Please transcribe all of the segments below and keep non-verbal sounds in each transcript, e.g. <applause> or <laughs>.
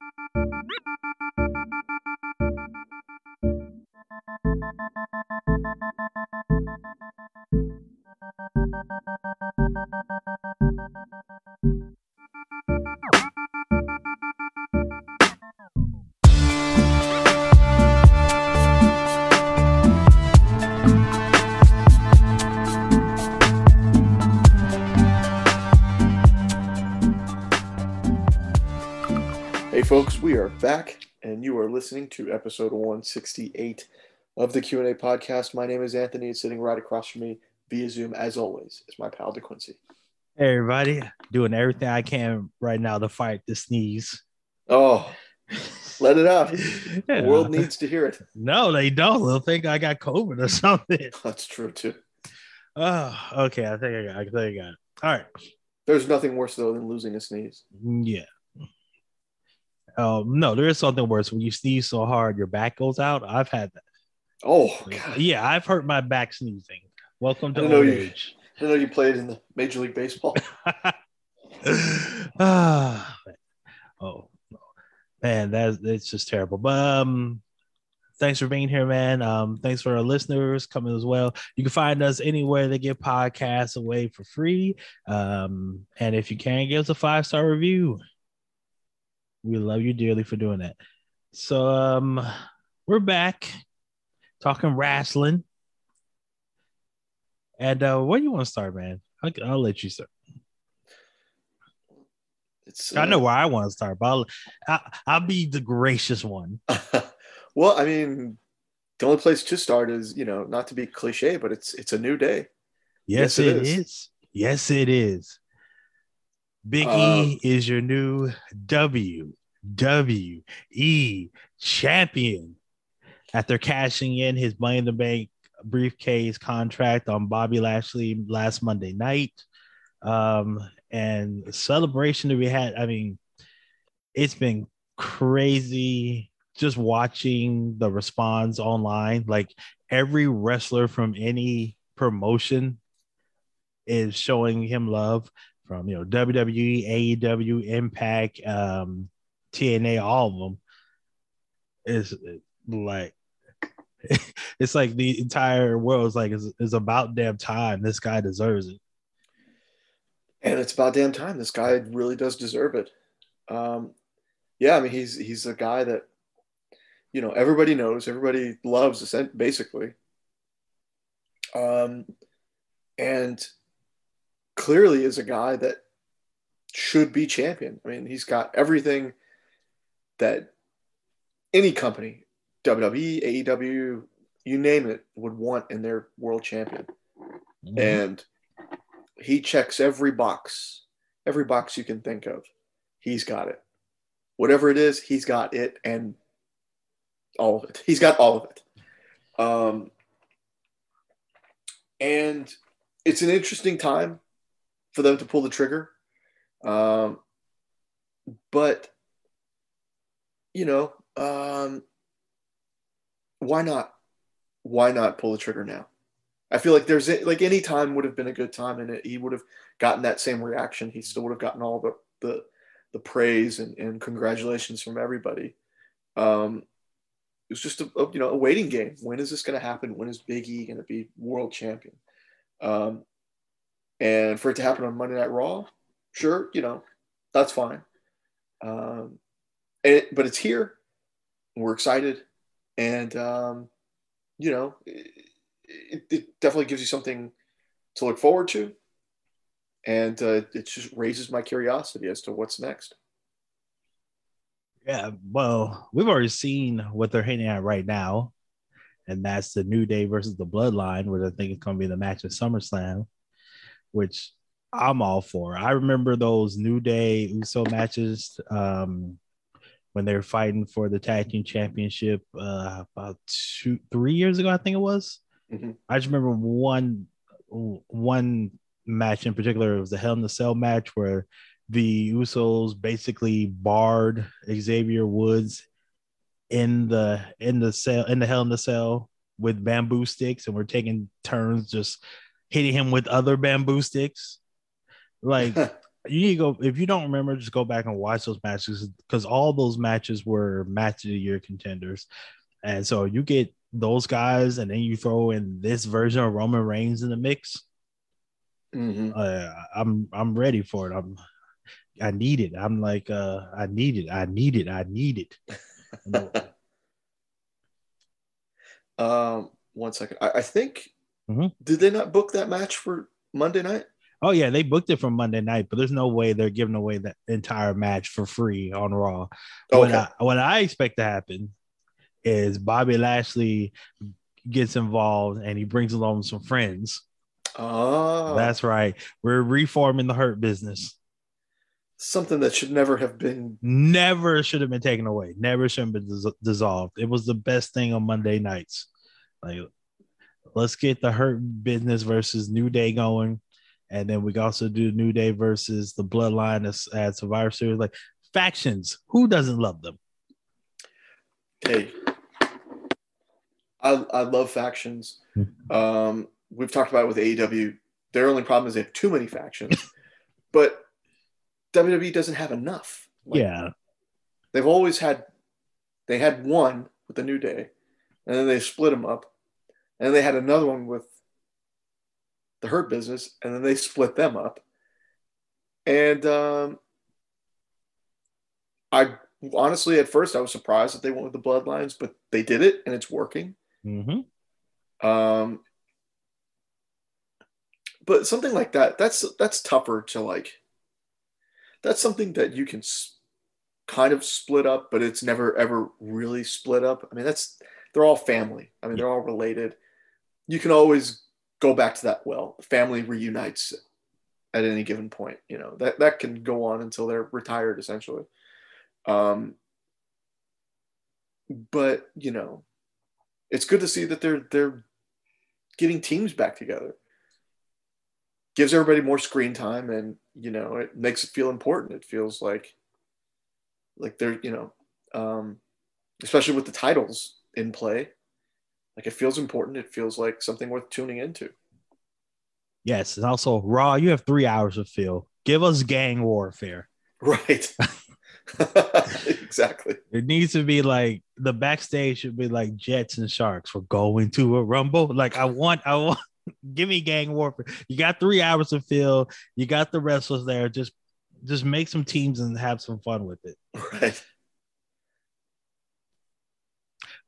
Música to episode 168 of the Q&A podcast. My name is Anthony and sitting right across from me via Zoom as always is my pal DeQuincy. Hey everybody, doing everything I can right now to fight the sneeze. Oh, let it out. Yeah. <laughs> The world needs to hear it. No, they don't. They'll think I got COVID or <laughs> something. That's true too. Oh, okay. I think I got. I think I got. It. All right. There's nothing worse though than losing a sneeze. Yeah. Um, no, there is something worse. When you sneeze so hard, your back goes out. I've had that. Oh god. Yeah, I've hurt my back sneezing. Welcome to old you- age. I know you played in the Major League Baseball. <laughs> ah, oh man, that's it's just terrible. But um, thanks for being here, man. Um, thanks for our listeners coming as well. You can find us anywhere they get podcasts away for free. Um, and if you can, give us a five star review. We love you dearly for doing that. So um, we're back talking wrestling. And uh, where do you want to start, man? I'll, I'll let you start. It's I uh, know where I want to start, but I'll, I, I'll be the gracious one. <laughs> well, I mean, the only place to start is, you know, not to be cliche, but it's it's a new day. Yes, Yes, it it is. is. Yes, it is. Big Um, E is your new WWE champion after cashing in his Money in the Bank briefcase contract on Bobby Lashley last Monday night. Um, and celebration that we had, I mean, it's been crazy just watching the response online. Like every wrestler from any promotion is showing him love from you know WWE, AEW, Impact, um, TNA, all of them. Is like <laughs> it's like the entire world is like is, is about damn time. This guy deserves it. And it's about damn time. This guy really does deserve it. Um, yeah, I mean, he's he's a guy that you know everybody knows, everybody loves, basically. Um, and clearly is a guy that should be champion. I mean, he's got everything that any company, WWE, AEW, you name it, would want in their world champion. And he checks every box every box you can think of. He's got it. Whatever it is he's got it and all of it. He's got all of it. Um, and it's an interesting time for them to pull the trigger um, but you know um, why not why not pull the trigger now I feel like there's like any time would have been a good time, and it, he would have gotten that same reaction. He still would have gotten all the the, the praise and, and congratulations from everybody. Um, it was just a, a, you know a waiting game. When is this going to happen? When is Big E going to be world champion? Um, and for it to happen on Monday Night Raw, sure, you know that's fine. Um, it, but it's here. We're excited, and um, you know. It, it, definitely gives you something to look forward to. And uh, it just raises my curiosity as to what's next. Yeah, well, we've already seen what they're hitting at right now, and that's the New Day versus the Bloodline, which I think is going to be the match at SummerSlam, which I'm all for. I remember those New Day Uso matches um, when they were fighting for the tag team championship uh, about two, three years ago, I think it was. Mhm. I just remember one one match in particular. It was the Hell in the Cell match where the Usos basically barred Xavier Woods in the in the cell in the Hell in the Cell with bamboo sticks, and we're taking turns just hitting him with other bamboo sticks. Like <laughs> you need to go if you don't remember, just go back and watch those matches because all those matches were match of the year contenders. And so you get those guys, and then you throw in this version of Roman Reigns in the mix. Mhm. Uh, I'm I'm ready for it. I'm I need it. I'm like uh I need it. I need it. I need it. <laughs> Um, one second. I, I think Mhm. did they not book that match for Monday night? oh yeah, they booked it for Monday night, but there's no way they're giving away that entire match for free on Raw. What I, what I expect to happen is Bobby Lashley gets involved and he brings along some friends. Oh, That's right. We're reforming the hurt business. something that should never have been. Never should have been taken away. Never should have been dis- dissolved. It was the best thing on Monday nights. Like, let's get the hurt business versus New Day going, and then we can also do New Day versus the Bloodline as, at Survivor Series. Like factions, who doesn't love them? Hey, I I love factions. Mhm. Um, we've talked about it with AEW. Their only problem is they have too many factions, <laughs> but WWE doesn't have enough. Like, yeah, they've always had. They had one with the New Day, and then they split them up, and they had another one with the Hurt Business, and then they split them up. And um, I honestly, at first, I was surprised that they went with the Bloodlines, but they did it, and it's working. hmm Um, but something like that, that's that's tougher to like. That's something that you can kind of split up, but it's never ever really split up. I mean, that's they're all family. I mean, they're all related. You can always go back to that well. Family reunites at any given point. You know that that can go on until they're retired, essentially. Um, but you know, it's good to see that they're they're getting teams back together. Gives everybody more screen time, and you know, it makes it feel important. It feels like like they're you know, um, especially with the titles in play. Like it feels important. It feels like something worth tuning into. yes, and also Raw. You have three hours of feel. Give us gang warfare. Right. <laughs> <laughs> exactly. It needs to be like the backstage should be like Jets and Sharks. We're going to a rumble. Like I want, I want. <laughs> Give me gang warfare. You got three hours to fill. You got the wrestlers there. Just, just make some teams and have some fun with it. Right.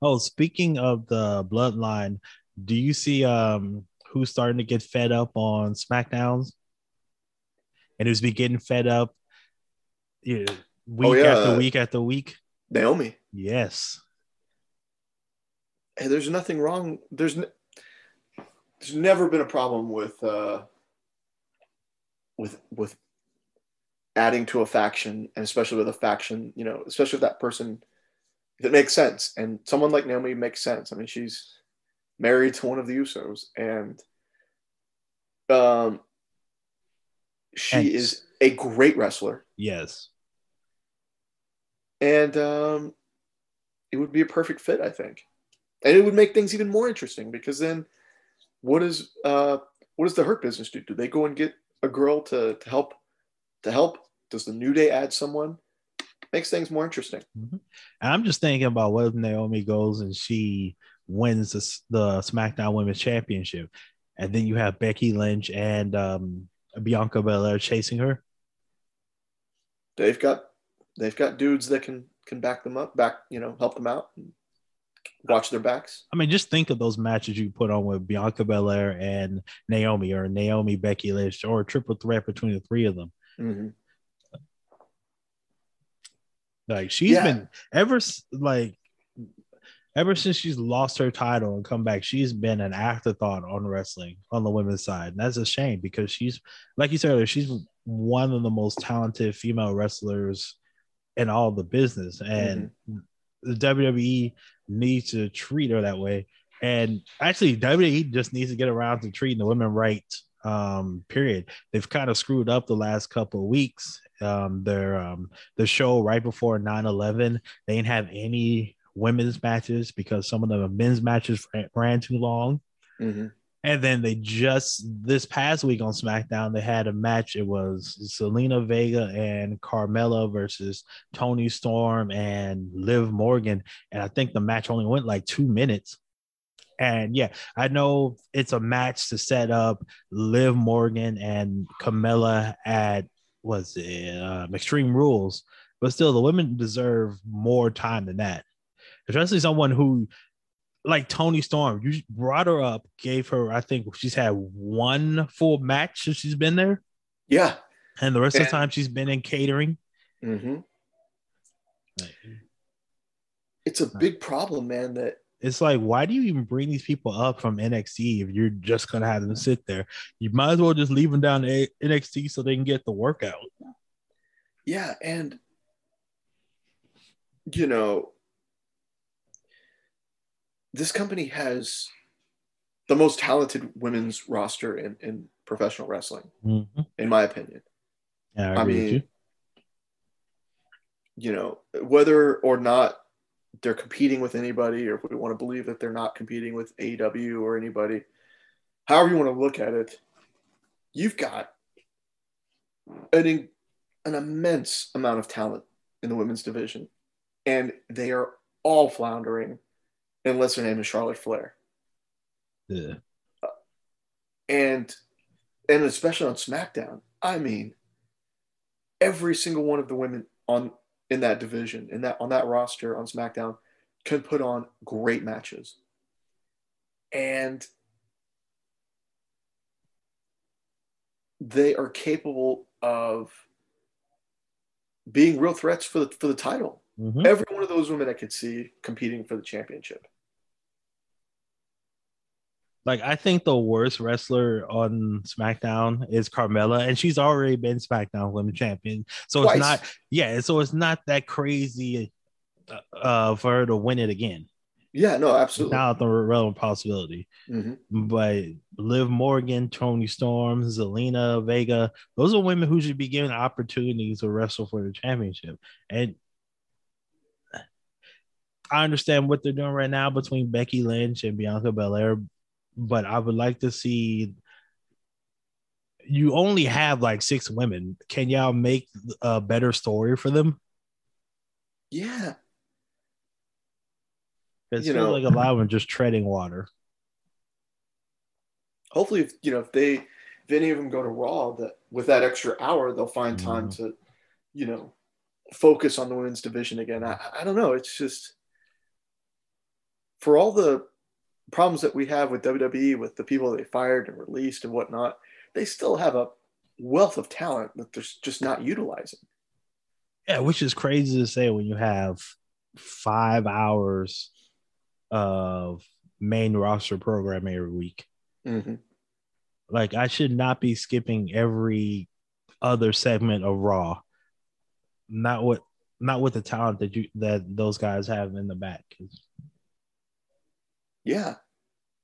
Oh, speaking of the bloodline, do you see um who's starting to get fed up on SmackDowns? And who's been getting fed up week Oh, yeah. after week after week? Naomi. Yes. Hey, there's nothing wrong. There's n- there's never been a problem with uh, with with adding to a faction, and especially with a faction, you know, especially if that person it makes sense, and someone like Naomi makes sense. I mean, she's married to one of the Usos, and um, she And- is a great wrestler, Yes. and um, it would be a perfect fit, I think, and it would make things even more interesting because then, what is uh, what does the Hurt Business do? Do they go and get a girl to to help to help? Does the New Day add someone? Makes things more interesting. And I'm just thinking about what if Naomi goes and she wins the, the SmackDown Women's Championship, and then you have Becky Lynch and um, Bianca Belair chasing her. They've got they've got dudes that can can back them up, back you know, help them out, and watch their backs. I mean, just think of those matches you put on with Bianca Belair and Naomi, or Naomi Becky Lynch, or a triple threat between the three of them. Mhm. Like she's Yeah. been ever like ever since she's lost her title and come back, she's been an afterthought on wrestling on the women's side. And that's a shame because she's like you said earlier, she's one of the most talented female wrestlers in all the business. And the WWE needs to treat her that way. And actually, WWE just needs to get around to treating the women right. Um, period. They've kind of screwed up the last couple of weeks. Um, their um the show right before 9-11, they didn't have any women's matches because some of the men's matches ran, too long. Mhm. And then they just this past week on SmackDown, they had a match. It was Zelina Vega and Carmella versus Toni Storm and Liv Morgan. And I think the match only went like two minutes. And yeah, I know it's a match to set up Liv Morgan and Carmella at was it um, Extreme Rules, but still the women deserve more time than that. Especially someone who like Toni Storm, you brought her up, gave her, I think she's had one full match since she's been there. Yeah. And the rest of the time she's been in catering. Mm-hmm. It's a big problem, man, that it's like, why do you even bring these people up from NXT if you're just gonna have them sit there? You might as well just leave them down to NXT so they can get the workout. Yeah, and you know, this company has the most talented women's roster in, in professional wrestling, mm-hmm. in my opinion. Yeah, I, I mean, you. you know, whether or not they're competing with anybody, or if we want to believe that they're not competing with AEW or anybody, however you want to look at it, you've got an, an immense amount of talent in the women's division, and they are all floundering unless her name is Charlotte Flair. Yeah. Uh, and and especially on SmackDown, I mean, every single one of the women on in that division, in that on that roster on SmackDown, can put on great matches. And they are capable of being real threats for the for the title. Mm-hmm. Every one of those women I could see competing for the championship. Like I think the worst wrestler on SmackDown is Carmella, and she's already been SmackDown Women Champion. So Twice. it's not, yeah. So it's not that crazy uh, uh, for her to win it again. Yeah, no, absolutely. Not the relevant possibility. Mm-hmm. But Liv Morgan, Toni Storm, Zelina Vega, those are women who should be given opportunities to wrestle for the championship. And I understand what they're doing right now between Becky Lynch and Bianca Belair, but I would like to see. You only have like six women. Can y'all make a better story for them? Yeah. It's you know, like a lot of them just treading water. Hopefully, if you know if they if any of them go to Raw, that with that extra hour, they'll find time mm. to, you know, focus on the women's division again. I, I don't know. It's just for all the problems that we have with WWE, with the people they fired and released and whatnot, they still have a wealth of talent that they're just not utilizing. Yeah, which is crazy to say when you have five hours of main roster programming every week. Mm-hmm. Like I should not be skipping every other segment of Raw. Not what not with the talent that you that those guys have in the back. Yeah.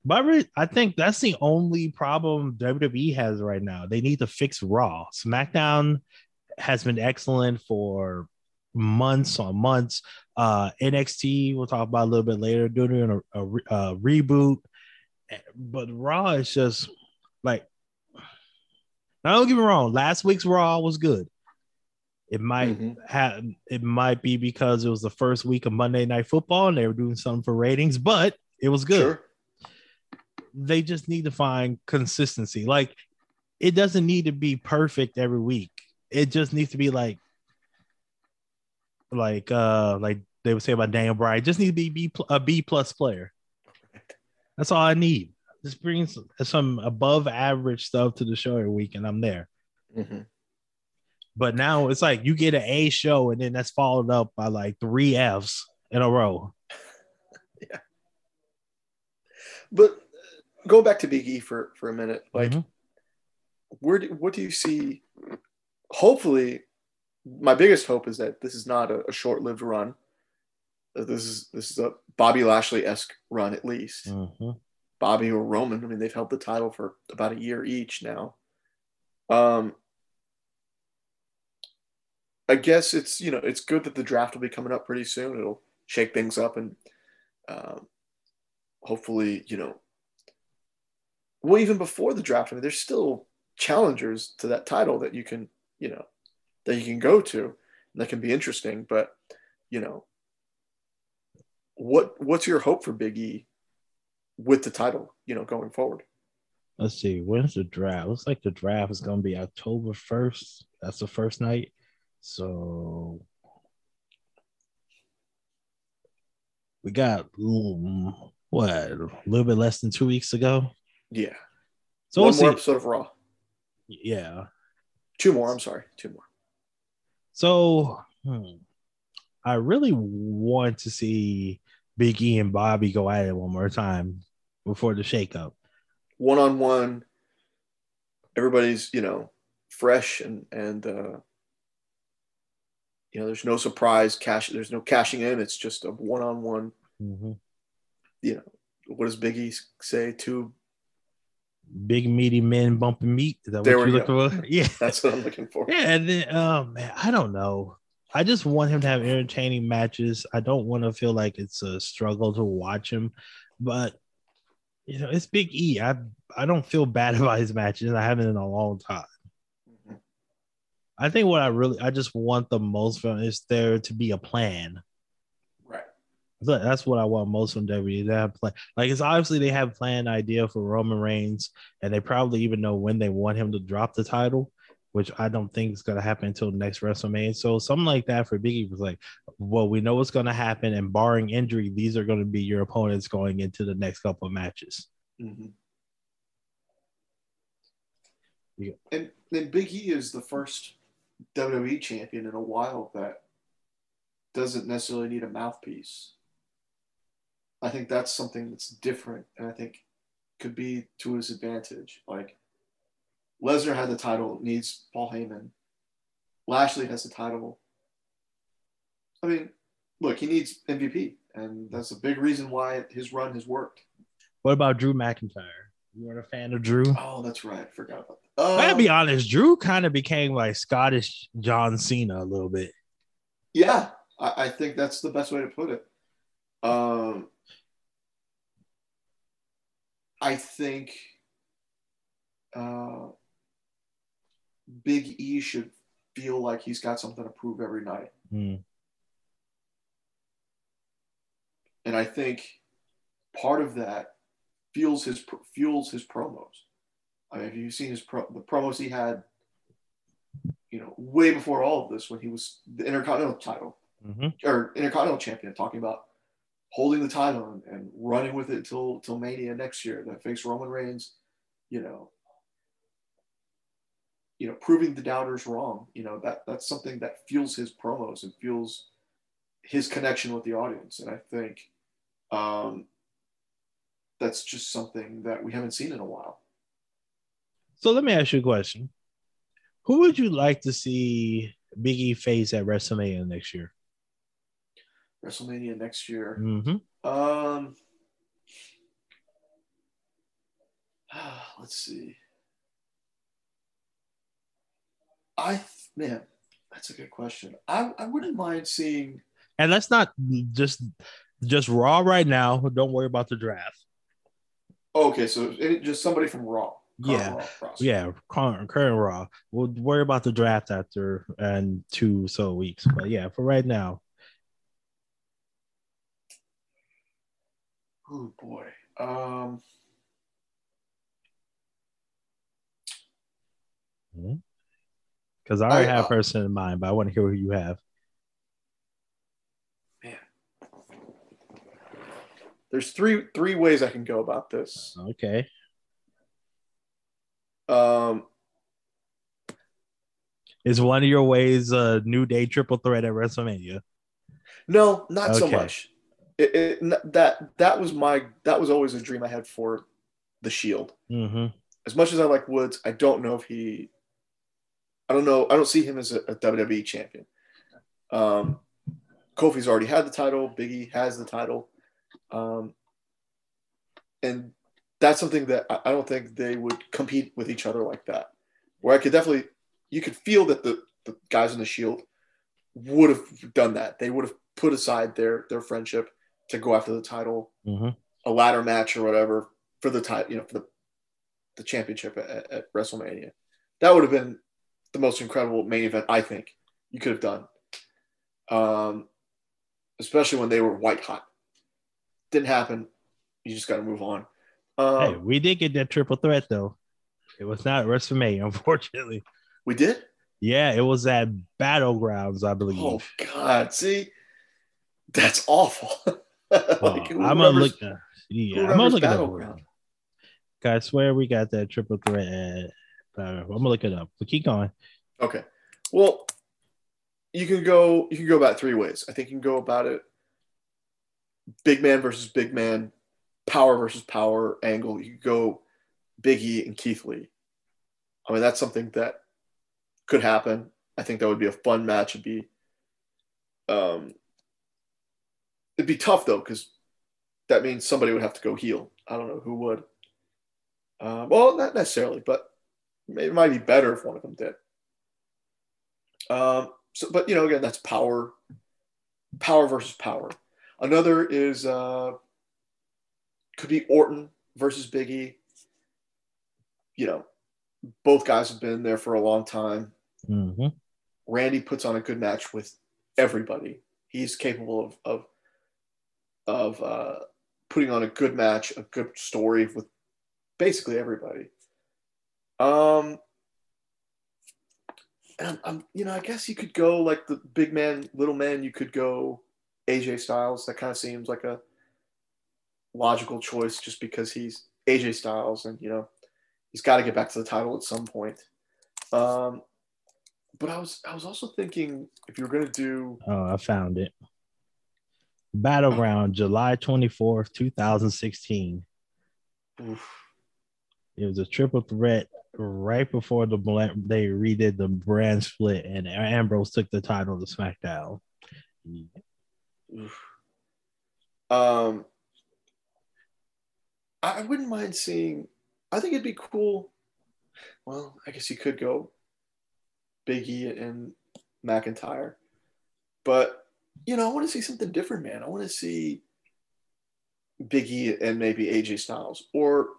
But I, think that's the only problem WWE has right now. They need to fix Raw. SmackDown has been excellent for months on months. Uh, NXT, we'll talk about a little bit later, doing a, a, a reboot. But Raw is just like, now don't get me wrong, last week's Raw was good. It might mm-hmm. have it might be because it was the first week of Monday Night Football and they were doing something for ratings, but it was good. Sure. They just need to find consistency. Like it doesn't need to be perfect every week. It just needs to be like like uh like they would say about Daniel Bryan, just need to be B, a B plus player. That's all I need. Just bring some, some above average stuff to the show every week, and I'm there. Mm-hmm. But now it's like you get an A show, and then that's followed up by like three Fs in a row. But going back to Big E for for a minute, like, mm-hmm. where do, what do you see? Hopefully, my biggest hope is that this is not a, a short lived run. This is this is a Bobby Lashley esque run at least. Mm-hmm. Bobby or Roman. I mean, they've held the title for about a year each now. Um, I guess it's you know it's good that the draft will be coming up pretty soon. It'll shake things up and um, hopefully, you know, well, even before the draft, I mean, there's still challengers to that title that you can, you know, that you can go to and that can be interesting. But, you know, what what's your hope for Big E with the title, you know, going forward? Let's see, when's the draft? Looks like the draft is gonna be October 1st. That's the first night. So we got mm, what a little bit less than two weeks ago. Yeah. So One we'll more see. episode of Raw. Yeah. Two more. I'm sorry. Two more. So hmm, I really want to see Big E and Bobby go at it one more time before the shakeup. One on one. Everybody's you know fresh and and uh, you know there's no surprise cash. There's no cashing in. It's just a one on one. Mhm. You know what does Biggie say? Two. Big meaty men bumping meat. Is that There what you're looking for? <laughs> Yeah. That's what I'm looking for. Yeah, and then oh man, I don't know. I just want him to have entertaining matches. I don't want to feel like it's a struggle to watch him, but you know, it's Big E. I I don't feel bad <laughs> about his matches. I haven't in a long time. Mhm. I think what I really I just want the most from is there to be a plan. But that's what I want most from WWE. They have plan. Like it's obviously they have planned idea for Roman Reigns, and they probably even know when they want him to drop the title, which I don't think is gonna happen until next WrestleMania. So something like that for Biggie was like, well, we know what's gonna happen, and barring injury, these are gonna be your opponents going into the next couple of matches. Mhm. Yeah. And then Big E is the first WWE champion in a while that doesn't necessarily need a mouthpiece. I think that's something that's different, and I think could be to his advantage. Like Lesnar had the title, needs Paul Heyman. Lashley has the title. I mean, look, he needs MVP, and that's a big reason why his run has worked. What about Drew McIntyre? You weren't a fan of Drew? Oh, that's right. I forgot about that. I gotta Um, be honest, Drew kind of became like Scottish John Cena a little bit. Yeah, I, I think that's the best way to put it. Um, I think uh, Big E should feel like he's got something to prove every night, Hmm. and I think part of that fuels his fuels his promos. I mean, have you seen his pro, the promos he had? You know, way before all of this, when he was the Intercontinental title. Mhm. or Intercontinental champion, talking about holding the title and, and running with it till till Mania next year. That face Roman Reigns, you know, you know, proving the doubters wrong. You know that that's something that fuels his promos and fuels his connection with the audience. And I think um, that's just something that we haven't seen in a while. So let me ask you a question: Who would you like to see Big E face at WrestleMania next year? WrestleMania next year. Mm-hmm. Um, <sighs> let's see. I man, that's a good question. I, I wouldn't mind seeing. And let's not just just Raw right now. Don't worry about the draft. Okay, so it, just somebody from Raw. Yeah. Raw. Yeah, current, current Raw. We'll worry about the draft after and two so weeks. But yeah, for right now, Oh boy. Um. because I already I- have a uh, person in mind, but I want to hear who you have. Man. There's three three ways I can go about this. Okay. Um, Is one of your ways a new day triple threat at WrestleMania? no, not so much. It, it, that that was my that was always a dream I had for the Shield. Mm-hmm. As much as I like Woods, I don't know if he. I don't know. I don't see him as a, a WWE champion. Um, Kofi's already had the title. Biggie has the title, um, and that's something that I, I don't think they would compete with each other like that. Where I could definitely, you could feel that the the guys in the Shield would have done that. They would have put aside their their friendship to go after the title, Mm-hmm. a ladder match or whatever for the title, you know, for the the championship at, at WrestleMania. That would have been the most incredible main event I think you could have done. Um, especially when they were white hot. Didn't happen. You just got to move on. Um, hey, we did get that triple threat though. It was not WrestleMania, <laughs> unfortunately. We did. Yeah, it was at Battlegrounds, I believe. Oh God! See, that's awful. <laughs> <laughs> like, oh, I'm gonna look. Uh, yeah, I'm gonna look at Battleground. I swear we got that triple threat. At, uh, I'm gonna look it up. But keep going. Okay. Well, you can go. You can go about three ways. I think you can go about it. Big man versus big man, power versus power angle. You go Biggie and Keith Lee. I mean, that's something that could happen. I think that would be a fun match. It'd be, um, it'd be tough though because that means somebody would have to go heel. I don't know who would. Uh, well, not necessarily, but it might be better if one of them did. Um, so, but you know, again, that's power, power versus power. Another is uh, could be Orton versus Biggie. You know, both guys have been there for a long time. Mm-hmm. Randy puts on a good match with everybody. He's capable of of of uh, putting on a good match, a good story with basically everybody. Um, and I'm, you know, I guess you could go like the big man, little man. You could go AJ Styles. That kind of seems like a logical choice, just because he's AJ Styles, and you know, he's got to get back to the title at some point. Um, but I was I was also thinking if you were gonna do Oh, I found it. Battleground, July 24th, 2016. Oof. It was a triple threat right before the they redid the brand split, and Ambrose took the title to SmackDown. Oof. Um, I wouldn't mind seeing. I think it'd be cool. Well, I guess you could go Biggie and McIntyre. But you know, I want to see something different, man. I want to see Biggie and maybe AJ Styles, or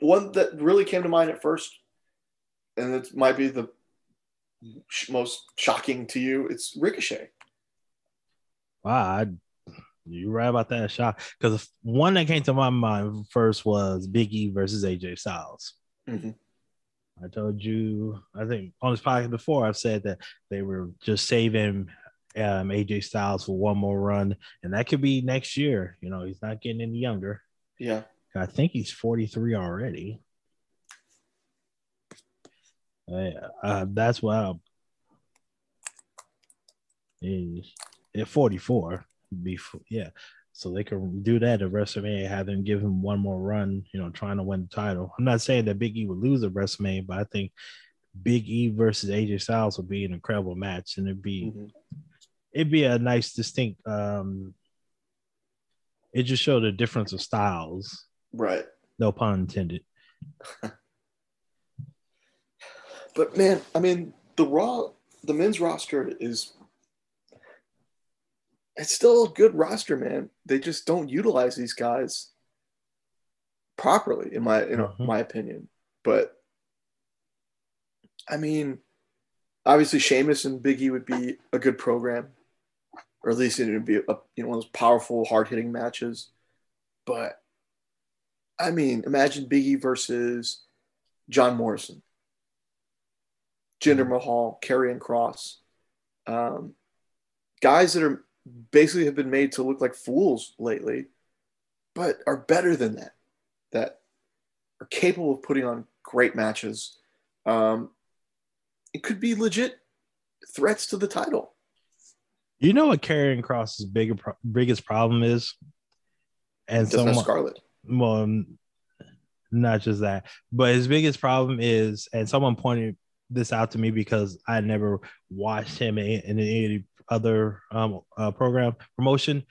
one that really came to mind at first, and it might be the most shocking to you. It's Ricochet. Wow, I, you're right about that shot. Because one that came to my mind first was Biggie versus AJ Styles. Mm-hmm. I told you, I think on this podcast before, I've said that they were just saving um, AJ Styles for one more run, and that could be next year. You know, he's not getting any younger. Yeah. I think he's 43 already. Uh, uh, that's why is at 44. Before, yeah. So they can do that at WrestleMania, have them give him one more run, you know, trying to win the title. I'm not saying that Big E would lose at WrestleMania, but I think Big E versus AJ Styles would be an incredible match, and it'd be mm-hmm. It'd be a nice, distinct. um It just showed a difference of styles, right? No pun intended. <laughs> but man, I mean, the raw, the men's roster is it's still a good roster, man. They just don't utilize these guys properly, in my in mm-hmm. my opinion. But I mean, obviously, Sheamus and Biggie would be a good program, or at least it would be a you know one of those powerful, hard hitting matches. But I mean, imagine Biggie versus John Morrison, Jinder mm-hmm. Mahal, Karrion Kross, um, guys that are basically have been made to look like fools lately, but are better than that. That are capable of putting on great matches. Um, it could be legit threats to the title. You know what Karrion Kross's bigger biggest problem is, and so Scarlett. Well, not just that, but his biggest problem is, and someone pointed this out to me because I never watched him in, in any other um, uh, program promotion.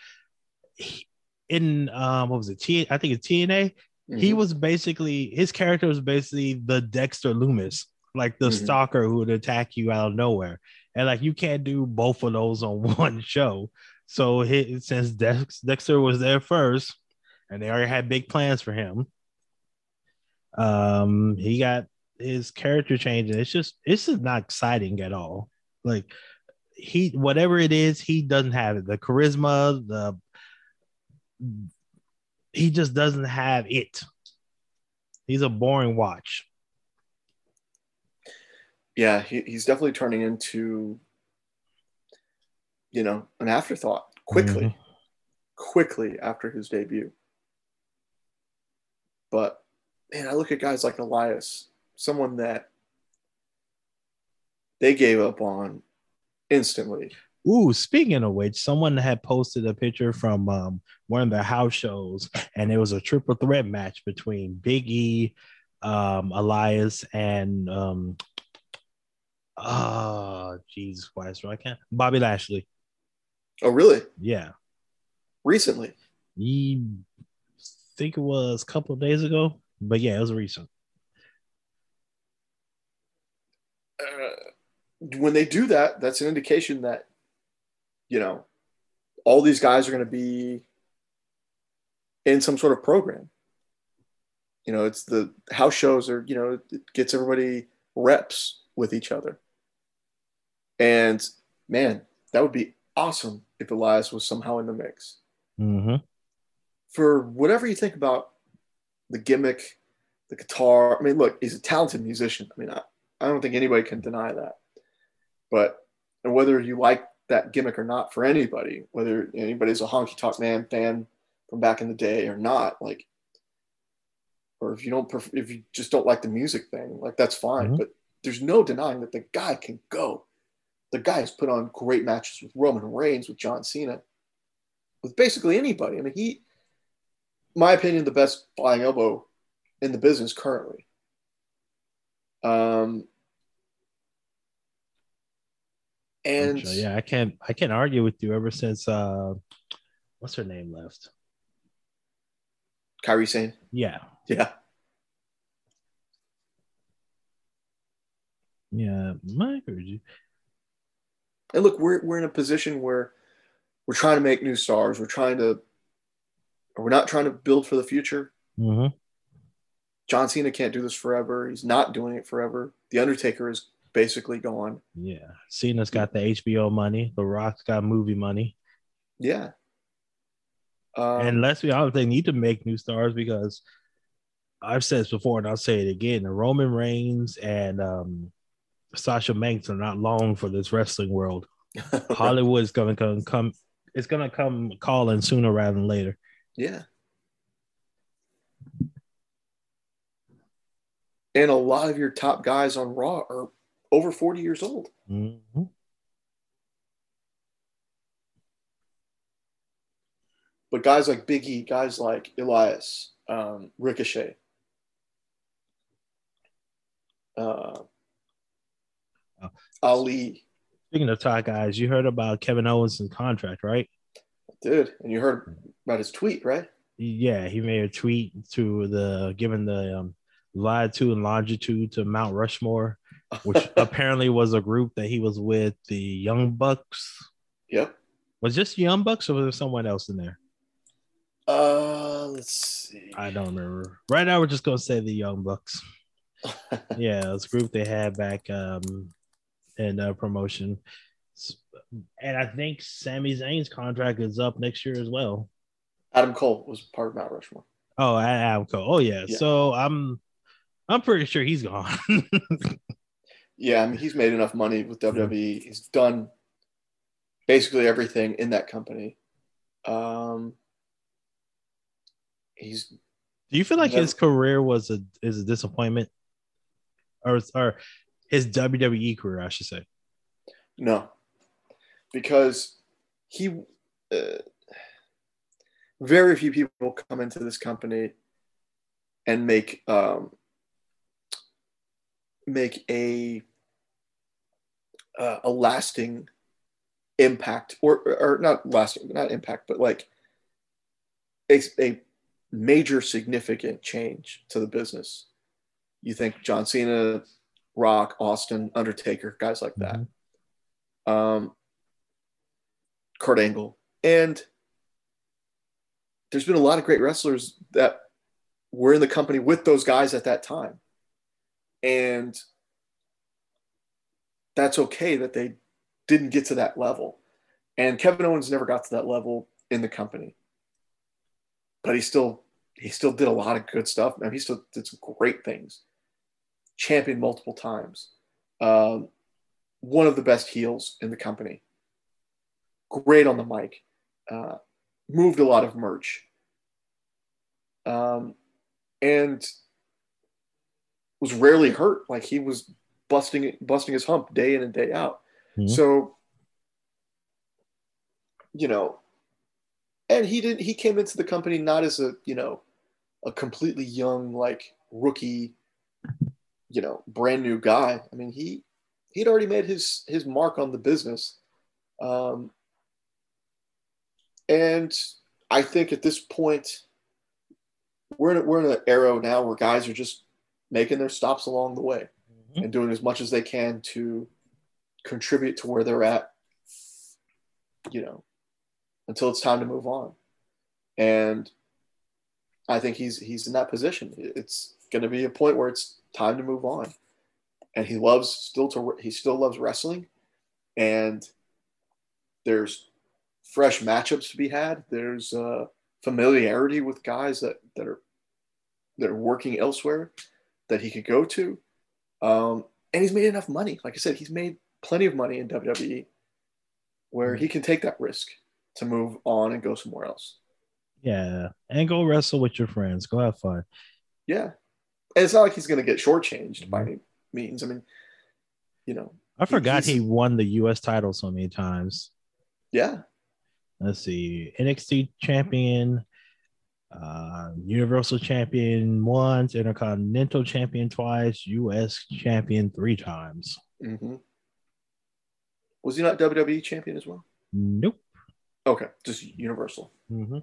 He, in um, what was it? T- I think it's TNA. Mm-hmm. He was basically his character was basically the Dexter Lumis, like the mm-hmm. stalker who would attack you out of nowhere, and like you can't do both of those on <laughs> one show. So since Dex, Dexter was there first, and they already had big plans for him, Um, he got his character changing. It's just it's just not exciting at all. Like he whatever it is, he doesn't have it. The charisma, the he just doesn't have it. He's a boring watch. Yeah, he, he's definitely turning into, you know, an afterthought quickly, mm-hmm. quickly after his debut. But man, I look at guys like Elias, someone that they gave up on instantly. Ooh, speaking of which, someone had posted a picture from um, one of the house shows, and it was a triple threat match between Big E, um, Elias, and um, oh, Jesus Christ, I can't. Bobby Lashley. Oh, really? Yeah. Recently. He think it was a couple of days ago, but yeah, it was recent. Uh, when they do that, that's an indication that you know, all these guys are going to be in some sort of program. You know, it's the house shows are, you know, it gets everybody reps with each other. And man, that would be awesome if Elias was somehow in the mix. Mm-hmm. For whatever you think about the gimmick, the guitar, I mean, look, he's a talented musician. I mean, I, I don't think anybody can deny that. But and whether you like that gimmick or not for anybody, whether anybody's a honky tonk man fan from back in the day or not, like, or if you don't, if you just don't like the music thing, like that's fine. Mm-hmm. But there's no denying that the guy can go. The guy has put on great matches with Roman Reigns, with John Cena, with basically anybody. I mean, he, my opinion, the best flying elbow in the business currently. Um, and yeah, I can't I can't argue with you ever since uh what's her name left? Kairi Sane. Yeah. Yeah. Yeah, my. And look, we're we're in a position where we're trying to make new stars. We're trying to we're not trying to build for the future. Mm-hmm. John Cena can't do this forever. He's not doing it forever. The Undertaker is basically gone. Yeah. Cena's got the HBO money. The Rock's got movie money. Yeah. Um, and let's be honest, they need to make new stars because I've said this before and I'll say it again. The Roman Reigns and um, Sasha Banks are not long for this wrestling world. <laughs> Hollywood's gonna come come it's gonna come calling sooner rather than later. Yeah. And a lot of your top guys on Raw are over 40 years old. Mm-hmm. But guys like Biggie, guys like Elias, um, Ricochet, uh. Ali. Speaking of top guys, you heard about Kevin Owens' and contract, right? Dude, and you heard about his tweet, right? Yeah, he made a tweet to the given the um, latitude and longitude to Mount Rushmore which <laughs> apparently was a group that he was with the Young Bucks. Yep. Was just Young Bucks or was there someone else in there? Uh, let's see. I don't remember. Right now, we're just gonna say the Young Bucks. <laughs> yeah, it's a group they had back um in uh, promotion, and I think Sami Zayn's contract is up next year as well. Adam Cole was part of Mount Rushmore. Oh, Adam Cole. Oh yeah. yeah. So I'm I'm pretty sure he's gone. <laughs> Yeah, I mean, he's made enough money with WWE. He's done basically everything in that company. Um, he's. Do you feel like never, his career was a is a disappointment, or or his WWE career, I should say? No, because he. Uh, very few people come into this company and make um, make a uh, a lasting impact or or not lasting not impact but like a, a major significant change to the business you think john cena rock austin undertaker guys like that mm-hmm. um kurt angle and there's been a lot of great wrestlers that were in the company with those guys at that time. And that's okay that they didn't get to that level. And Kevin Owens never got to that level in the company. But he still he still did a lot of good stuff. Man, he still did some great things. Champion multiple times. Um, one of the best heels in the company. Great on the mic. Uh, moved a lot of merch. Um, and was rarely hurt. Like he was busting busting his hump day in and day out. Mm-hmm. So, you know, and he didn't. He came into the company not as a you know a completely young like rookie, you know, brand new guy. I mean, he he'd already made his his mark on the business, um, and I think at this point we're in, we're in an era now where guys are just making their stops along the way mm-hmm. and doing as much as they can to contribute to where they're at, you know, until it's time to move on. And I think he's he's in that position. It's going to be a point where it's time to move on. And he loves still to he still loves wrestling, and there's fresh matchups to be had. There's uh, familiarity with guys that that are that are working elsewhere that he could go to. Um, and he's made enough money. Like I said, he's made plenty of money in WWE where he can take that risk to move on and go somewhere else. Yeah. And go wrestle with your friends. Go have fun. Yeah. And it's not like he's going to get shortchanged mm-hmm. by any means. I mean, you know, I forgot he won the U.S. title so many times. Yeah. Let's see. NXT champion, uh, Universal Champion once, Intercontinental Champion twice, U.S. Champion three times. Mm-hmm. Was he not WWE Champion as well? Nope. Okay, just Universal. Mm-hmm.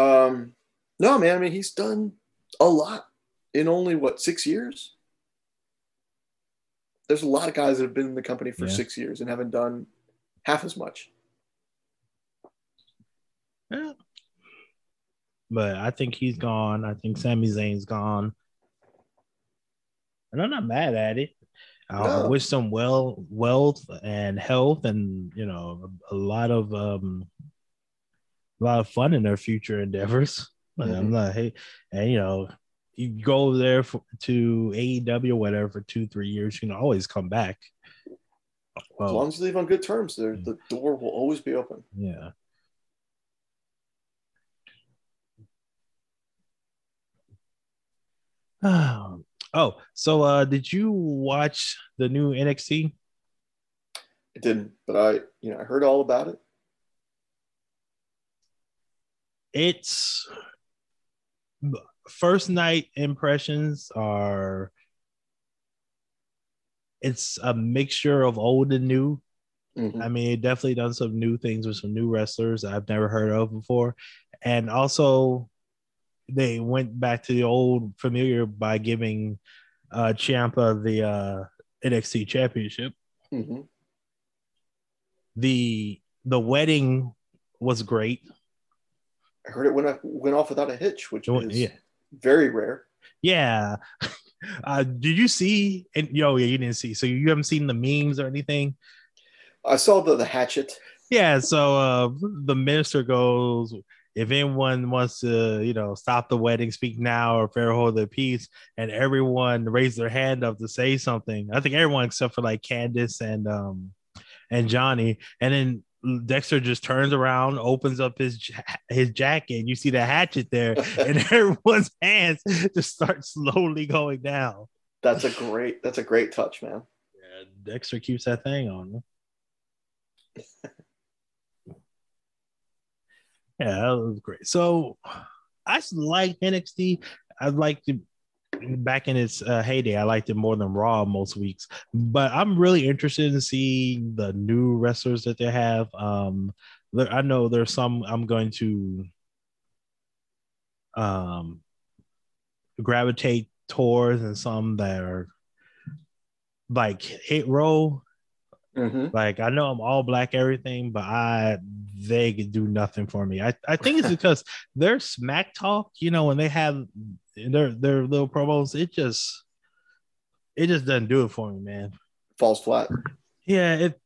Um, no, man. I mean, he's done a lot in only what six years. There's a lot of guys that have been in the company for yeah. six years and haven't done half as much. Yeah. But I think he's gone. I think Sami Zayn's gone. And I'm not mad at it. I no. wish some well wealth and health and you know a, a lot of um a lot of fun in their future endeavors. Mm-hmm. I'm not hey and you know you go there for, to AEW or whatever for two three years you can always come back. Well, as long as they leave on good terms, the door will always be open. Yeah. <sighs> oh, so uh did you watch the new NXT? I didn't, but I you know I heard all about it. It's first night impressions are it's a mixture of old and new. Mm-hmm. I mean, it definitely done some new things with some new wrestlers I've never heard of before. And also they went back to the old familiar by giving uh Ciampa the uh NXT championship. Mm-hmm. The the wedding was great. I heard it went went off without a hitch, which went, is yeah. very rare. Yeah. <laughs> Uh, did you see? And yo, yeah, you didn't see. So you haven't seen the memes or anything? I saw the the hatchet. Yeah. So uh, the minister goes, if anyone wants to, you know, stop the wedding, speak now or fair hold their peace, and everyone raised their hand up to say something. I think everyone except for like Candice and um and Johnny, and then Dexter just turns around, opens up his his jacket, and you see the hatchet there, and <laughs> everyone's hands just start slowly going down. That's a great. That's a great touch, man. Yeah, Dexter keeps that thing on. <laughs> Yeah, that was great. So I like NXT. I'd like to back in its uh, heyday. I liked it more than Raw most weeks, but I'm really interested in seeing the new wrestlers that they have. Um, I know there's some I'm going to um gravitate towards, and some that are like hit row Mm-hmm. Like I know I'm all black everything, but I they could do nothing for me. I, I think it's because their smack talk, you know, when they have their their little promos, it just it just doesn't do it for me, man. Falls flat. Yeah, it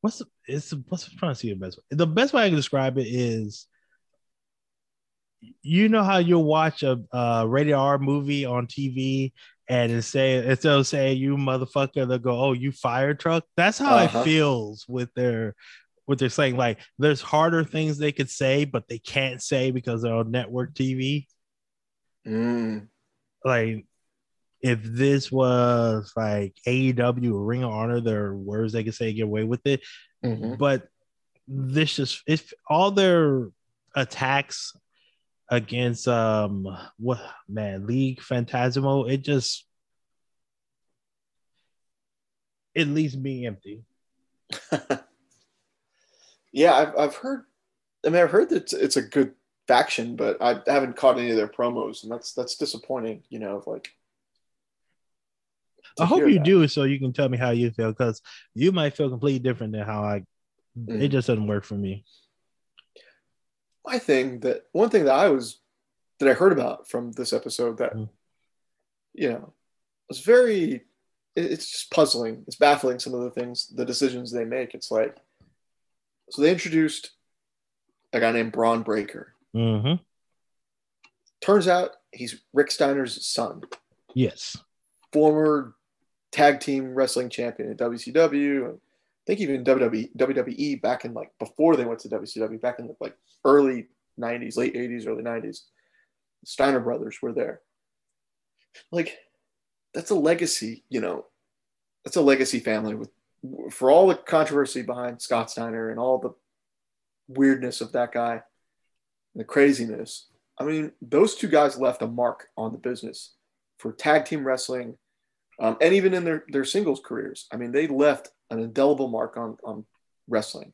what's the, it's what's I'm trying to see the best way. The best way I can describe it is you know how you'll watch a, a rated R movie on TV and it say instead of saying you motherfucker, they'll go, Oh, you fire truck. That's how Uh-huh. it feels with their what they're saying. Like there's harder things they could say, but they can't say because they're on network TV. Mm. Like if this was like AEW or Ring of Honor, there are words they could say get away with it. hmm But this just if all their attacks against um what man Legado del Fantasma, it just it leaves me empty. <laughs> yeah, I've, I've heard. I mean, I've heard that it's, a good faction, but I haven't caught any of their promos, and that's that's disappointing. You know, like. I hope you that. do so you can tell me how you feel because you might feel completely different than how I Mhm. it just doesn't work for me. my thing that one thing that I was that I heard about from this episode that Mm. you know was very it's just puzzling. It's baffling some of the things the decisions they make. It's like so they introduced a guy named Bron Breakker. hmm Turns out he's Rick Steiner's son, Yes. former tag team wrestling champion at WCW. I think even WWE, WWE back in like before they went to WCW, back in the like early 90s, late 80s, early 90s. Steiner brothers were there. Like, that's a legacy, you know, that's a legacy family with for all the controversy behind Scott Steiner and all the weirdness of that guy the craziness. I mean, those two guys left a mark on the business for tag team wrestling um, and even in their, their singles careers. I mean, they left an indelible mark on, on wrestling.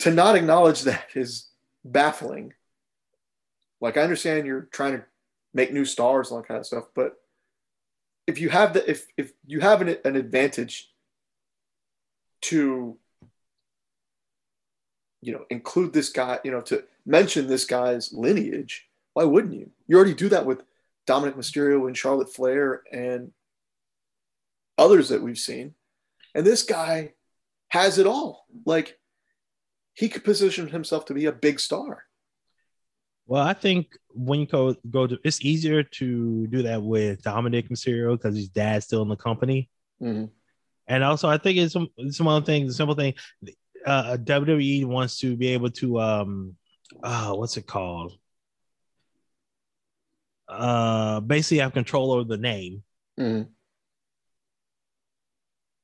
To not acknowledge that is baffling. Like, I understand you're trying to make new stars and all that kind of stuff, but if you have the if if you have an, an advantage to you know include this guy you know to mention this guy's lineage why wouldn't you? You already do that with dominik mysterio and charlotte flair and others that we've seen. And this guy has it all. Like he could position himself to be a big star Well, I think when you go go to, it's easier to do that with Dominik Mysterio because his dad's still in the company, Mhm. and also I think it's some some other things. The simple thing, uh, WWE wants to be able to um, uh, what's it called? Uh, basically have control over the name, Mhm.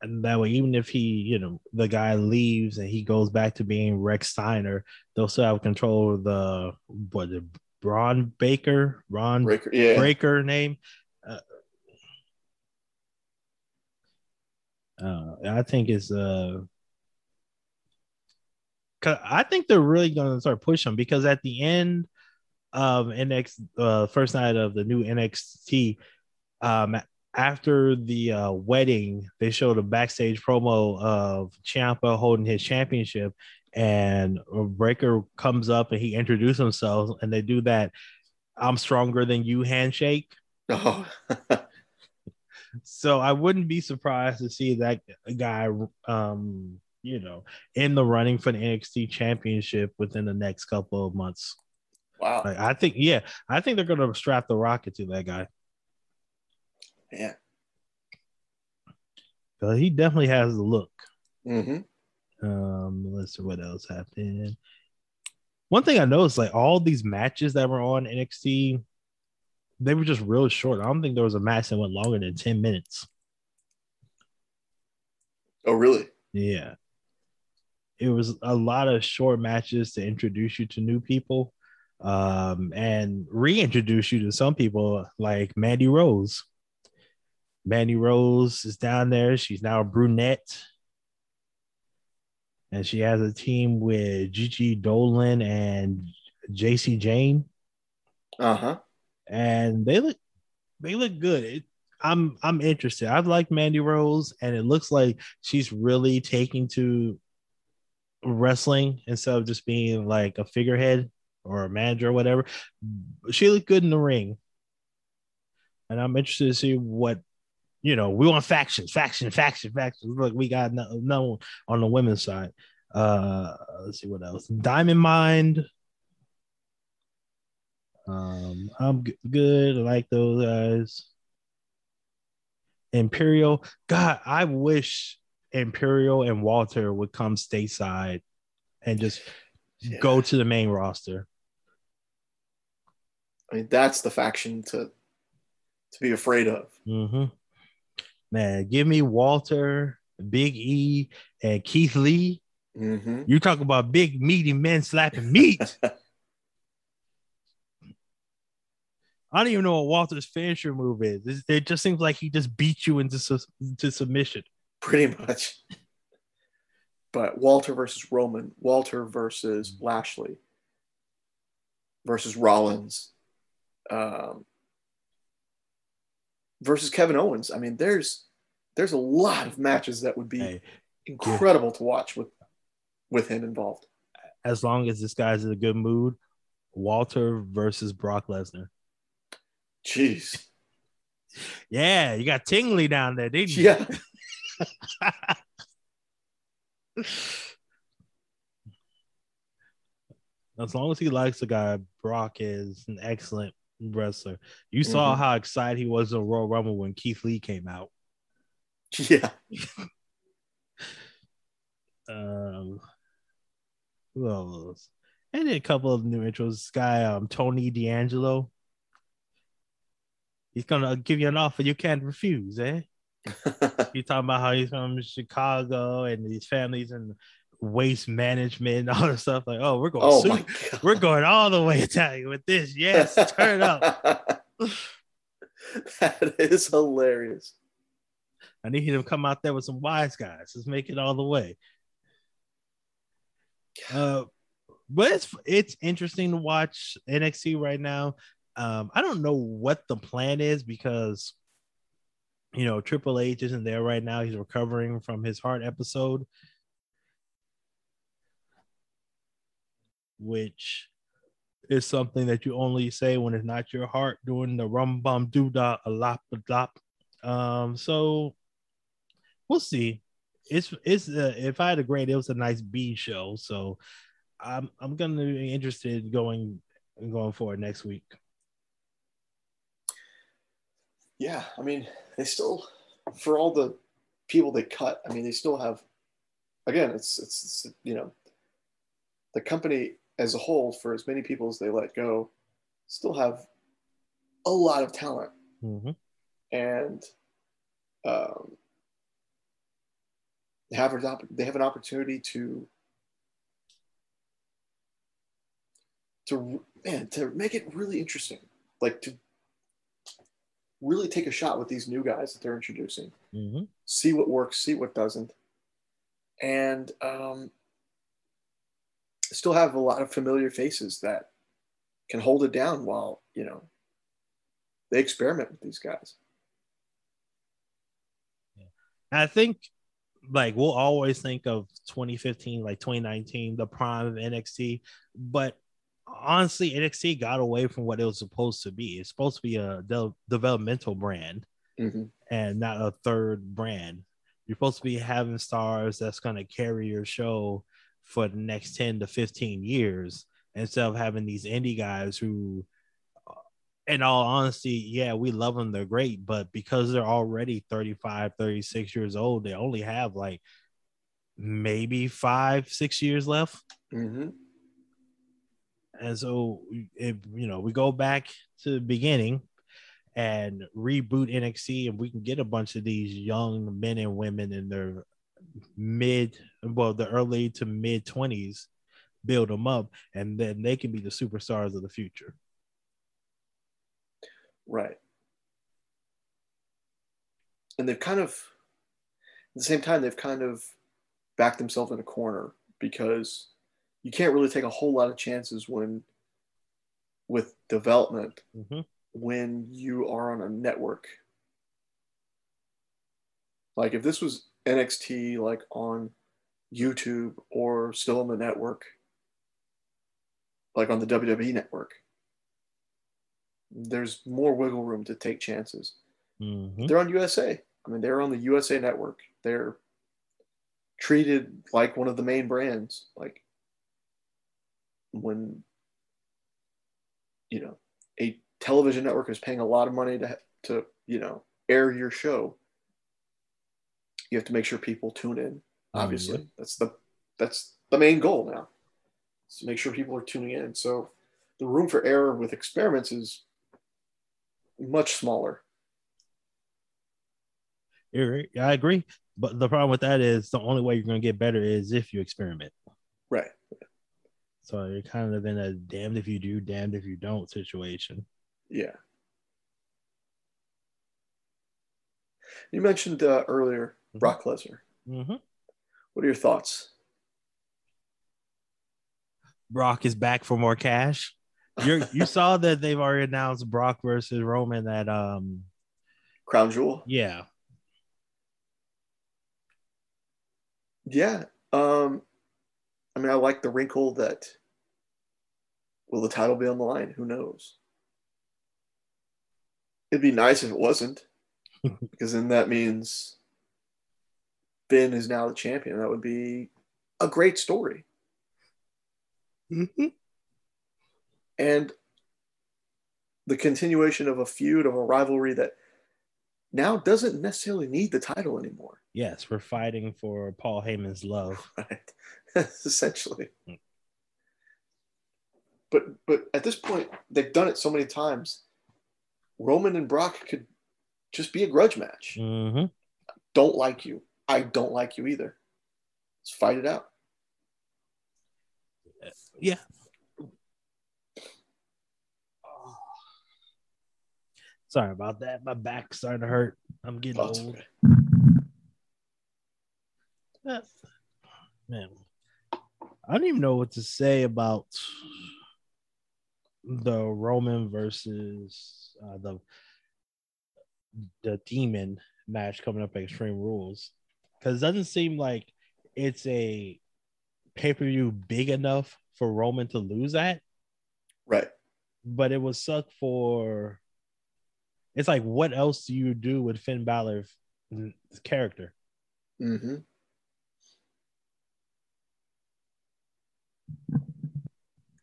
And that way, even if he, you know, the guy leaves and he goes back to being Rechsteiner, they'll still have control of the what the Braun Baker, Ron breaker yeah breaker name. Uh, uh, I think it's uh, cause I think they're really gonna start pushing because at the end of NX, uh, first night of the new NXT, um, after the uh, wedding, they showed a backstage promo of Ciampa holding his championship, and Breakker comes up and he introduces himself, and they do that "I'm stronger than you" handshake. oh <laughs> So I wouldn't be surprised to see that guy, um, you know, in the running for the NXT championship within the next couple of months. wow Like, I think, yeah, I think they're gonna strap the rocket to that guy. Yeah 'Cause he definitely has the look. hmm Um, let's see what else happened. One thing I noticed, like all these matches that were on NXT, they were just real short. I don't think there was a match that went longer than 10 minutes. oh really Yeah. It was a lot of short matches to introduce you to new people um, and reintroduce you to some people like Mandy Rose. Mandy Rose is down there. She's now a brunette. And she has a team with Gigi Dolin and Jacy Jayne. uh-huh And they look they look good. It, I'm I'm interested. I've liked Mandy Rose, and it looks like she's really taking to wrestling instead of just being like a figurehead or a manager or whatever. She looked good in the ring. And I'm interested to see what you know. We want factions, faction, faction, faction. Look, we got no, no on the women's side. Uh let's see what else. Diamond Mine. Um, I'm g- good. I like those guys. Imperium. God, I wish Imperium and Walter would come stateside and just Yeah. go to the main roster. I mean, that's the faction to to be afraid of. hmm Man, give me Walter, Big E, and Keith Lee. Mm-hmm. You talk about big meaty men slapping meat. <laughs> I don't even know what Walter's finisher move is. It just seems like he just beat you into su- to submission. Pretty much. But Walter versus Roman, Walter versus Lashley versus Rollins, um, versus Kevin Owens. I mean, there's there's a lot of matches that would be Hey, incredible to watch with with him involved. as long as this guy's in a good mood, Walter versus Brock Lesnar. Jeez. <laughs> Yeah, you got Tingley down there, didn't you? Yeah. <laughs> as long as he likes the guy, Brock is an excellent wrestler. You saw Mhm. how excited he was in Royal Rumble when Keith Lee came out. Yeah. <laughs> Um, who else? And then a couple of new intros. This guy, um, Tony D'Angelo. He's gonna give you an offer you can't refuse, eh? <laughs> He's talking about how he's from Chicago and his family's in waste management and all this stuff. Like, oh, we're going, oh we're going all the way Italian with this. Yes, turn up. <laughs> that is hilarious. I need him to come out there with some wise guys. Let's make it all the way. Uh, but it's it's interesting to watch NXT right now. Um, I don't know what the plan is because you know Triple H isn't there right now. He's recovering from his heart episode, which is something that you only say when it's not your heart doing the rum bum doo da a lop a dop. Um, so we'll see. It's it's uh, if I had a grade, it was a nice B show. So I'm I'm gonna be interested going going forward next week. Yeah, I mean, they still, for all the people they cut, I mean, they still have. Again, it's it's, it's you know, the company as a whole, for as many people as they let go, still have a lot of talent, Mm-hmm. and um, they have an opp- they have an opportunity to to man to make it really interesting, like to really take a shot with these new guys that they're introducing. Mm-hmm. see what works, see what doesn't, and um, still have a lot of familiar faces that can hold it down while you know they experiment with these guys. I think like we'll always think of 2015, like 2019, the prime of NXT, but honestly, NXT got away from what it was supposed to be. It's supposed to be a de- developmental brand Mm-hmm. and not a third brand. You're supposed to be having stars that's going to carry your show for the next 10 to 15 years instead of having these indie guys who, uh, in all honesty, yeah, we love them. They're great. But because they're already 35, 36 years old, they only have like maybe five, six years left. Mm-hmm. And so, if you know, we go back to the beginning and reboot NXT, and we can get a bunch of these young men and women in their mid, well, the early to mid 20s, build them up, and then they can be the superstars of the future. Right. And they've kind of, at the same time, they've kind of backed themselves in a corner because you can't really take a whole lot of chances when, with development, Mhm. when you are on a network Like if this was NXT like on YouTube or still on the network, like on the WWE network, there's more wiggle room to take chances. Mhm. They're on USA. I mean, they're on the USA network. They're treated like one of the main brands. Like when you know a television network is paying a lot of money to to you know air your show, you have to make sure people tune in. Obviously, that's the that's the main goal now. To make sure people are tuning in. So the room for error with experiments is much smaller. I agree. But the problem with that is the only way you're going to get better is if you experiment. Right. So you're kind of in a damned if you do, damned if you don't situation. Yeah. You mentioned uh, earlier. Brock Lesnar. Mm-hmm. What are your thoughts? Brock is back for more cash. You you saw <laughs> that they've already announced Brock versus Roman at um Crown Jewel? yeah Yeah. Um, I mean, I like the wrinkle that will the title be on the line? Who knows? It'd be nice if it wasn't, <laughs> because then that means Finn is now the champion. That would be a great story. and the continuation of a feud of a rivalry that now doesn't necessarily need the title anymore yes we're fighting for Paul Heyman's love. <laughs> right <laughs> essentially Mm. but but at this point they've done it so many times roman and brock could just be a grudge match Mm-hmm. don't like you i don't like you either let's fight it out Yeah. <sighs> Sorry about that. My back's starting to hurt. I'm getting Oh, it's old. Uh, Man, I don't even know what to say about the Roman versus uh, the the Demon match coming up at Extreme Rules because it doesn't seem like it's a pay per view big enough for Roman to lose at, right but it would suck for. It's like, what else do you do with Finn Balor's character? mm-hmm.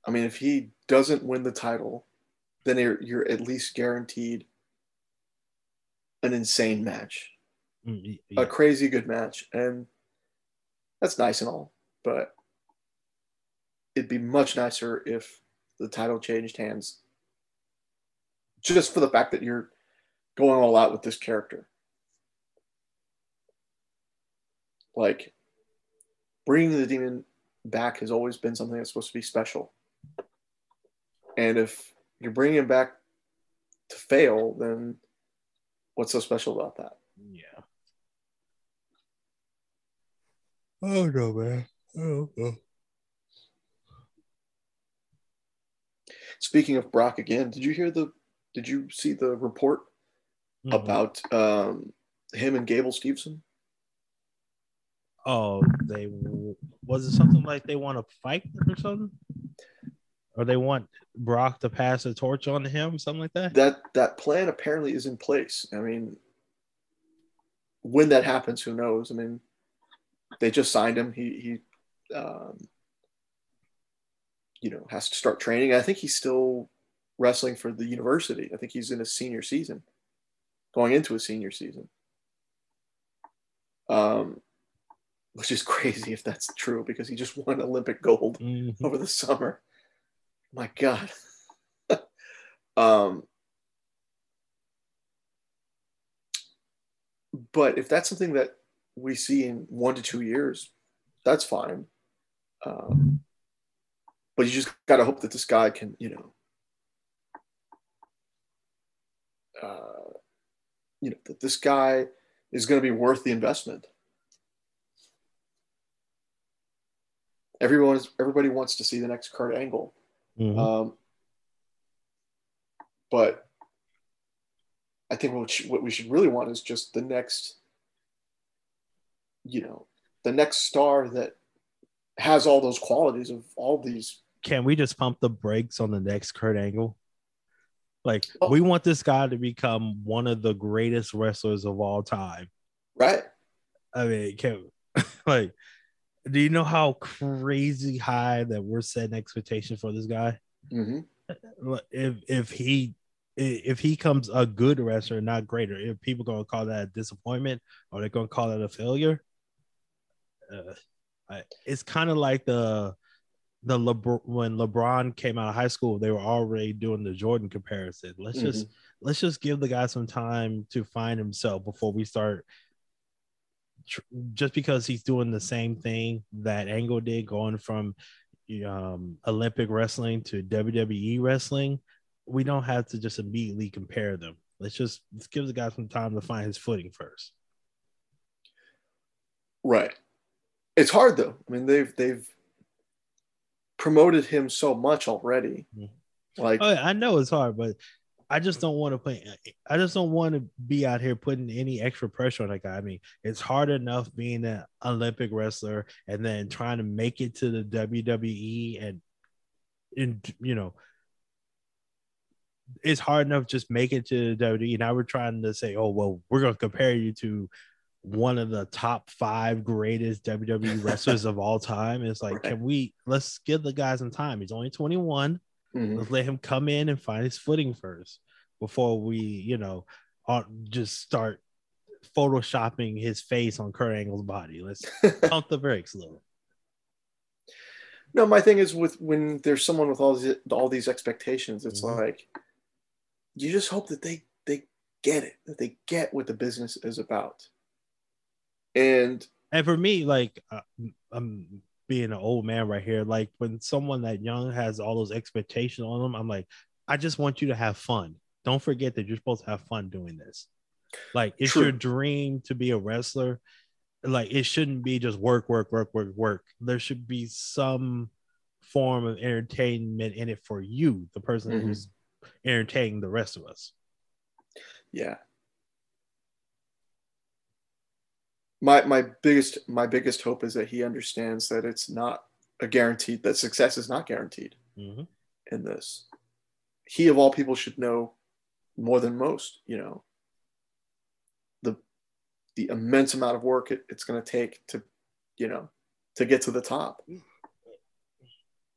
i mean if he doesn't win the title then you're, you're at least guaranteed an insane match Mm, a crazy good match, and that's nice and all, but it'd be much nicer if the title changed hands, just for the fact that you're going all out with this character. Like bringing the demon back has always been something that's supposed to be special, and if you're bringing him back to fail, then what's so special about that? Yeah. Oh no, man. Oh, oh. Speaking of Brock again, did you hear the? Did you see the report Mhm. about um, him and Gable Steveson? Oh, they was it something like they want to fight or something, or they want Brock to pass the torch on to him, something like that. That that plan apparently is in place. I mean, when that happens, who knows? I mean, they just signed him. He he, um, you know, has to start training. I think he's still wrestling for the university. I think he's in his senior season, going into his senior season. Um, which is <laughs> crazy if that's true because he just won Olympic gold Mhm. over the summer. My God. <laughs> um, but if that's something that we see in one to two years, that's fine. Um, but you just got to hope that this guy can, you know, uh, you know, that this guy is going to be worth the investment. Everyone is, everybody wants to see the next Kurt Angle. Mhm. Um, but I think what we should really want is just the next you know, the next star that has all those qualities of all these. Can we just pump the brakes on the next Kurt Angle? Like Oh. we want this guy to become one of the greatest wrestlers of all time. Right. I mean, can <laughs> like, do you know how crazy high that we're setting expectations for this guy? hmm If if he if he comes a good wrestler, not greater, if people gonna call that a disappointment or they're gonna call it a failure, uh, I, it's kind of like the the LeBron when LeBron came out of high school, they were already doing the Jordan comparison. Let's just let's just give the guy some time to find himself before we start tr- just because he's doing the same thing that Angle did, going from um, Olympic wrestling to WWE wrestling, we don't have to just immediately compare them. Let's just let's give the guy some time to find his footing first. Right. It's hard though. I mean, they've they've promoted him so much already. Mhm. Like, Oh, I know it's hard, but I just don't want to put. I just don't want to be out here putting any extra pressure on that guy. I mean, it's hard enough being an Olympic wrestler and then trying to make it to the WWE and, and you know, it's hard enough just make it to the WWE. Now we're trying to say, oh well, we're going to compare you to one of the top five greatest WWE <laughs> wrestlers of all time. It's like, Right. can we let's give the guy some time? He's only twenty one. mhm. Let's let him come in and find his footing first before we, you know, just start photoshopping his face on Kurt Angle's body. Let's <laughs> pump the brakes a little. no, my thing is with when there's someone with all these all these expectations, it's Mhm. like you just hope that they they get it, that they get what the business is about. And And for me, like uh, I'm being an old man right here. Like when someone that young has all those expectations on them, I'm like, I just want you to have fun. Don't forget that you're supposed to have fun doing this. Like it's True. your dream to be a wrestler. Like it shouldn't be just work, work, work, work, work. There should be some form of entertainment in it for you, the person Mhm. who's entertaining the rest of us. yeah. My my biggest my biggest hope is that he understands that it's not a guaranteed that success is not guaranteed. Mhm. in this. He of all people should know more than most, you know, the the immense amount of work it, it's going to take to, you know, to get to the top.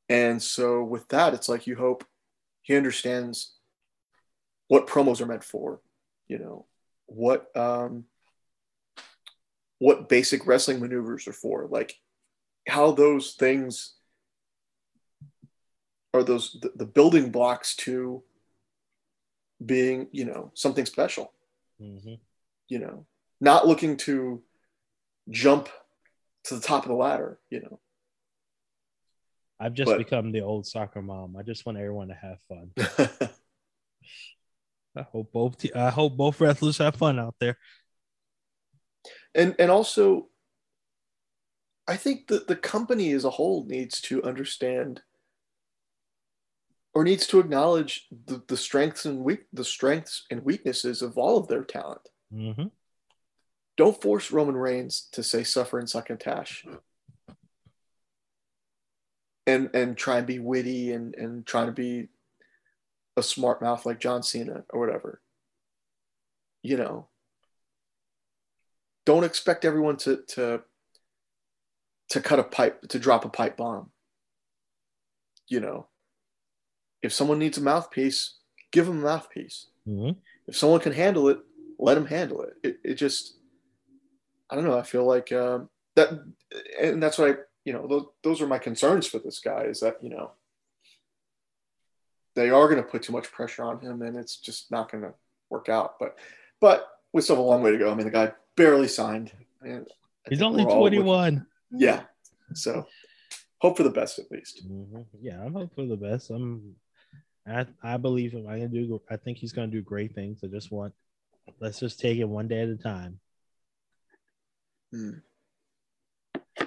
And so with that, it's like you hope he understands what promos are meant for, you know, what um what basic wrestling maneuvers are for, like how those things are those the, the building blocks to being you know something special Mhm. you know not looking to jump to the top of the ladder you know I've just But- become the old soccer mom. I just want everyone to have fun. <laughs> I hope both te- I hope both wrestlers have fun out there. And and also i think that the company as a whole needs to understand or needs to acknowledge the, the strengths and weak the strengths and weaknesses of all of their talent. Hmm don't force roman reigns to say suffer and succotash and Tash, and try and be witty and and try to be a smart mouth like john cena or whatever. You know don't expect everyone to to to cut a pipe to drop a pipe bomb. You know if someone needs a mouthpiece give them a mouthpiece. Hmm if someone can handle it let them handle it. It, it just i don't know i feel like um, that and that's what i you know those, those are my concerns for this guy is that you know they are going to put too much pressure on him and it's just not going to work out. But but we still have a long way to go. I mean the guy barely signed and He's only we're 21. yeah so hope for the best at least Mhm. Yeah, I'm hoping for the best. I'm I I believe him. I can do I think he's gonna do great things. I just want let's just take it one day at a time. Hmm.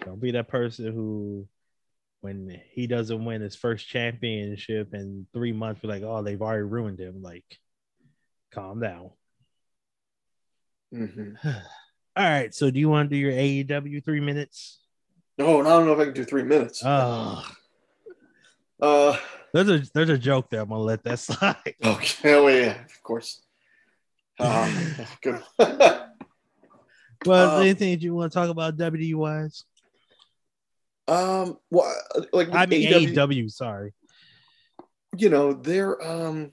Don't be that person who when he doesn't win his first championship in three months, we're like, oh, they've already ruined him. Like, calm down. Mhm. <sighs> All right. So do you want to do your AEW three minutes? No, I don't know if I can do three minutes. Oh, Uh, there's a there's a joke there. I'm gonna let that <laughs> slide. okay. Oh, yeah, of course. Um, <laughs> good. <laughs> Well, Uh, anything you want to talk about WWE wise? um, well, like I mean AEW, AEW. Sorry. you know, they're um,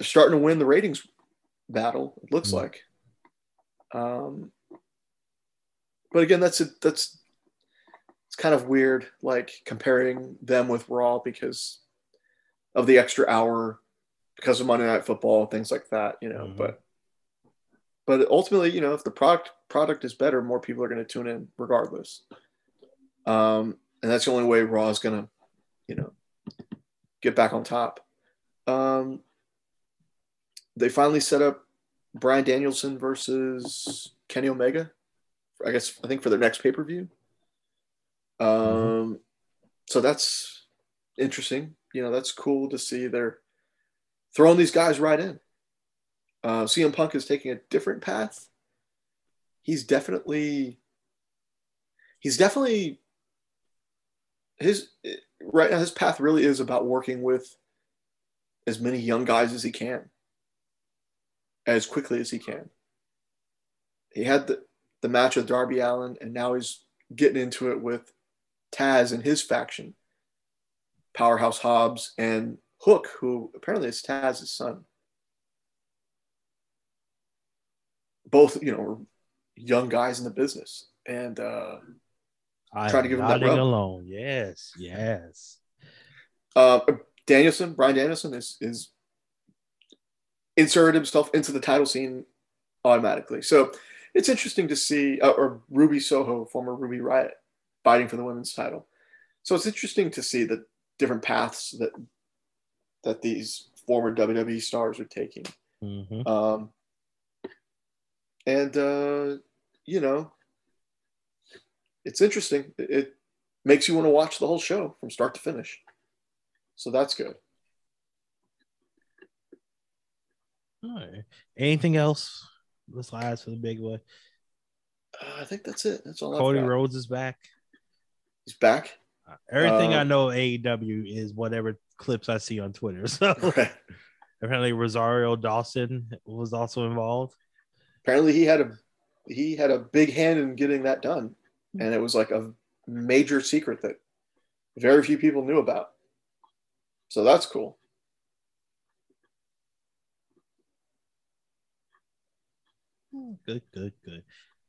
they're starting to win the ratings battle. It looks Mm. like. Um, but again, that's a that's it's kind of weird, like comparing them with Raw because of the extra hour, because of Monday Night Football, things like that. You know, Mhm. but but ultimately, you know, if the product product is better, more people are going to tune in regardless. Um, and that's the only way Raw is going to, you know, get back on top. Um, they finally set up Bryan Danielson versus Kenny Omega. I guess I think for their next pay per view. Um, so that's interesting. You know, that's cool to see. They're throwing these guys right in. Uh, CM Punk is taking a different path. He's definitely, he's definitely his right now. His path really is about working with as many young guys as he can, as quickly as he can. He had the the match with Darby Allin, and now he's getting into it with Taz and his faction, Powerhouse Hobbs and Hook, who apparently is Taz's son. Both, you know, young guys in the business, and uh, I'm Trying to give him that rub. alone. Yes, yes. uh, Danielson, Bryan Danielson, is is inserted himself into the title scene automatically. So it's interesting to see, uh, or Ruby Soho, former Ruby Riott, fighting for the women's title. So it's interesting to see the different paths that that these former WWE stars are taking. Mhm. Um, and uh, you know, it's interesting. It, it makes you want to watch the whole show from start to finish. So that's good. All right. Anything else? Let's last for the big one. Uh, I think that's it. That's all. Cody. Rhodes is back. He's back. Everything I Um, know AEW is whatever clips I see on Twitter. <laughs> So Right. apparently Rosario Dawson was also involved. Apparently, he had a he had a big hand in getting that done, and it was like a major secret that very few people knew about. So that's cool. Good, good, good.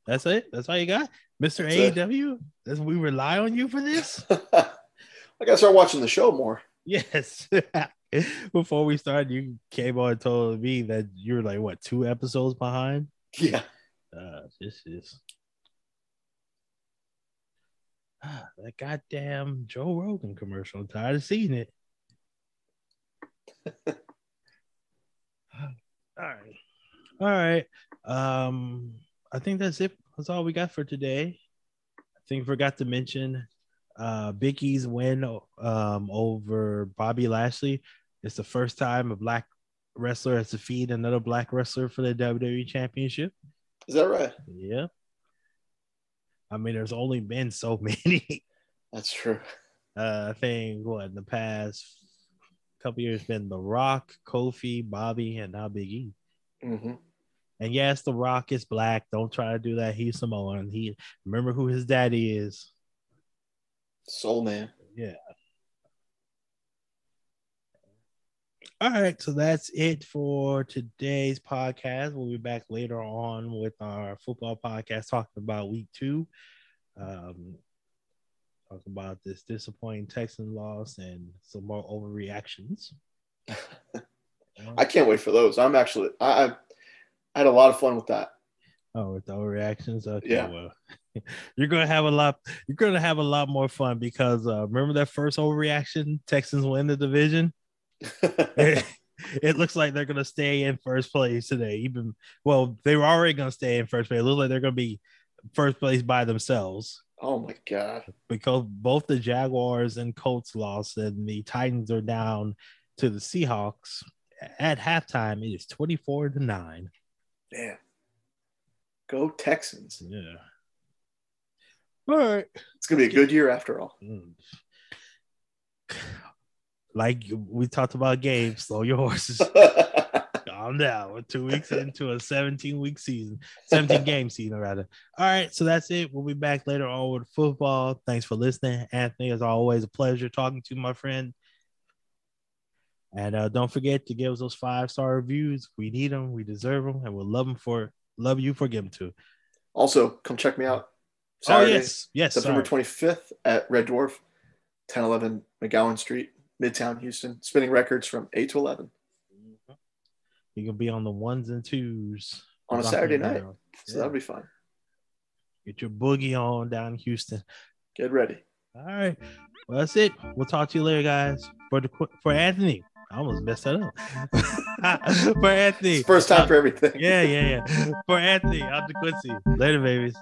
That's it. That's all you got, Mister. AEW. That's we rely on you for this. <laughs> I gotta start watching the show more. yes. <laughs> Before we started, you came on and told me that you were like what two episodes behind. Yeah. Uh, this is ah, <sighs> that goddamn Joe Rogan commercial. I'm tired of seeing it. <laughs> <sighs> all right, all right. Um, I think that's it. That's all we got for today. I think I forgot to mention uh Big E's win um over Bobby Lashley. It's the first time a black wrestler has defeated another black wrestler for the WWE Championship. Is that right? Yeah. I mean, there's only been so <laughs> many. That's true. Uh, I think what in the past couple years been The Rock, Kofi, Bobby, and now Big E. hmm And yes, The Rock is black. Don't try to do that. He's Samoan. He remember who his daddy is. Soul Man. Yeah. All right, so that's it for today's podcast. We'll be back later on with our football podcast talking about week two. Um, talk about this disappointing Texan loss and some more overreactions. <laughs> I can't wait for those. I'm actually I, I had a lot of fun with that. Oh, with the overreactions. Okay, Yeah. well, <laughs> you're gonna have a lot. You're gonna have a lot more fun because uh, remember that first overreaction? Texans win the division. it, <laughs> <laughs> it looks like they're gonna stay in first place today. Even well, they were already gonna stay in first place. It looks like they're gonna be first place by themselves oh my god. because both the Jaguars and Colts lost, and the Titans are down to the Seahawks at halftime. It is twenty four to nine. Man, go Texans. Yeah. All right. It's gonna be a good year after all. <sighs> Like we talked about games, slow your horses. <laughs> Calm down. We're two weeks into a 17 week season, 17 game season, rather. All right. So that's it. We'll be back later on with football. Thanks for listening. Anthony, as always, a pleasure talking to you, my friend. And uh, don't forget to give us those five star reviews. We need them. We deserve them. And we'll love them for, love you for giving to. also, come check me out. oh, yes. Yes. September 25th at Red Dwarf, 1011 McGowan Street, Midtown Houston, spinning records from 8 to 11 You can be on the ones and twos on a Saturday night. down. So Yeah. that'll be fun. Get your boogie on down in Houston. Get ready. All right. Well, that's it. We'll talk to you later, guys. For the for Anthony, I almost messed that up. <laughs> for Anthony, It's first time uh, for everything. yeah, yeah, yeah. For Anthony, out to Quincy. Later, babies.